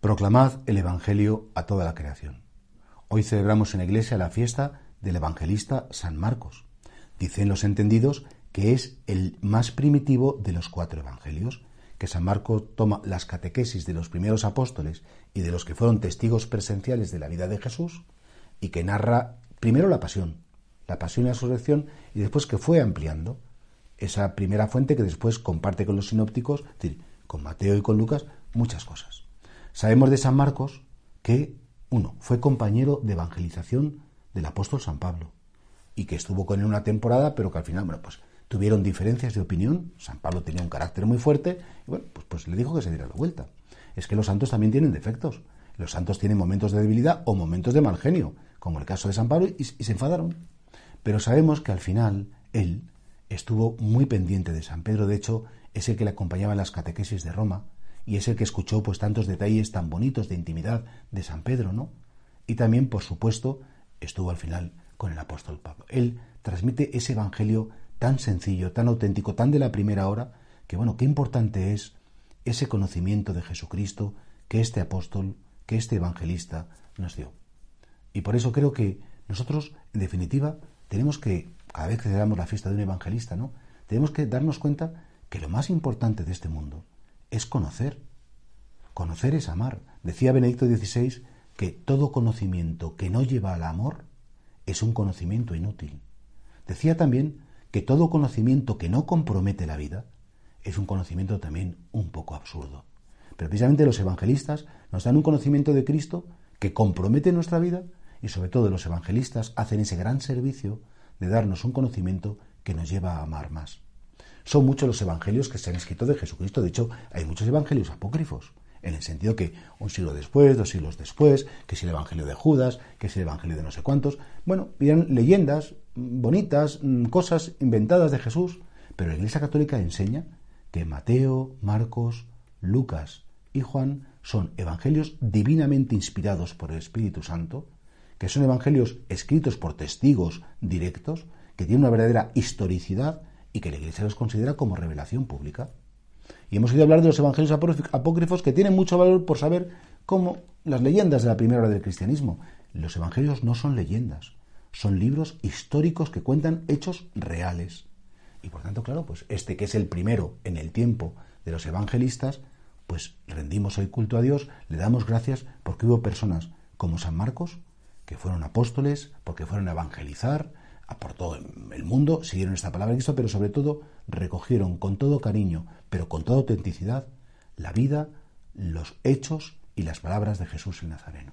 Proclamad el Evangelio a toda la creación. Hoy celebramos en la iglesia la fiesta del evangelista San Marcos. Dicen los entendidos que es el más primitivo de los cuatro evangelios, que San Marcos toma las catequesis de los primeros apóstoles y de los que fueron testigos presenciales de la vida de Jesús y que narra primero la pasión, la pasión y la resurrección y después que fue ampliando esa primera fuente que después comparte con los sinópticos, es decir, con Mateo y con Lucas, muchas cosas. Sabemos de San Marcos que, uno, fue compañero de evangelización del apóstol San Pablo y que estuvo con él una temporada, pero que al final, bueno, pues tuvieron diferencias de opinión. San Pablo tenía un carácter muy fuerte y, bueno, pues, pues le dijo que se diera la vuelta. Es que los santos también tienen defectos. Los santos tienen momentos de debilidad o momentos de mal genio, como el caso de San Pablo, y, y se enfadaron. Pero sabemos que al final él estuvo muy pendiente de San Pedro. De hecho, es el que le acompañaba en las catequesis de Roma y es el que escuchó pues tantos detalles tan bonitos de intimidad de San Pedro, ¿no? Y también, por supuesto, estuvo al final con el apóstol Pablo. Él transmite ese evangelio tan sencillo, tan auténtico, tan de la primera hora, que bueno, qué importante es ese conocimiento de Jesucristo que este apóstol, que este evangelista nos dio. Y por eso creo que nosotros, en definitiva, tenemos que, cada vez que celebramos la fiesta de un evangelista, ¿no? Tenemos que darnos cuenta que lo más importante de este mundo es conocer. Conocer es amar. Decía Benedicto XVI que todo conocimiento que no lleva al amor es un conocimiento inútil. Decía también que todo conocimiento que no compromete la vida es un conocimiento también un poco absurdo. Precisamente los evangelistas nos dan un conocimiento de Cristo que compromete nuestra vida y sobre todo los evangelistas hacen ese gran servicio de darnos un conocimiento que nos lleva a amar más. Son muchos los evangelios que se han escrito de Jesucristo. De hecho, hay muchos evangelios apócrifos, en el sentido que un siglo después, dos siglos después, que es el evangelio de Judas, que es el evangelio de no sé cuántos. Bueno, eran leyendas bonitas, mm, cosas inventadas de Jesús. Pero la Iglesia Católica enseña que Mateo, Marcos, Lucas y Juan son evangelios divinamente inspirados por el Espíritu Santo, que son evangelios escritos por testigos directos, que tienen una verdadera historicidad y que la Iglesia los considera como revelación pública. Y hemos oído hablar de los evangelios apócrifos que tienen mucho valor por saber cómo las leyendas de la primera hora del cristianismo. Los evangelios no son leyendas, son libros históricos que cuentan hechos reales. Y por tanto, claro, pues este que es el primero en el tiempo de los evangelistas, pues rendimos hoy culto a Dios, le damos gracias porque hubo personas como San Marcos, que fueron apóstoles, porque fueron a evangelizar, por todo el mundo, siguieron esta palabra de Cristo, pero sobre todo recogieron con todo cariño, pero con toda autenticidad, la vida, los hechos y las palabras de Jesús el Nazareno.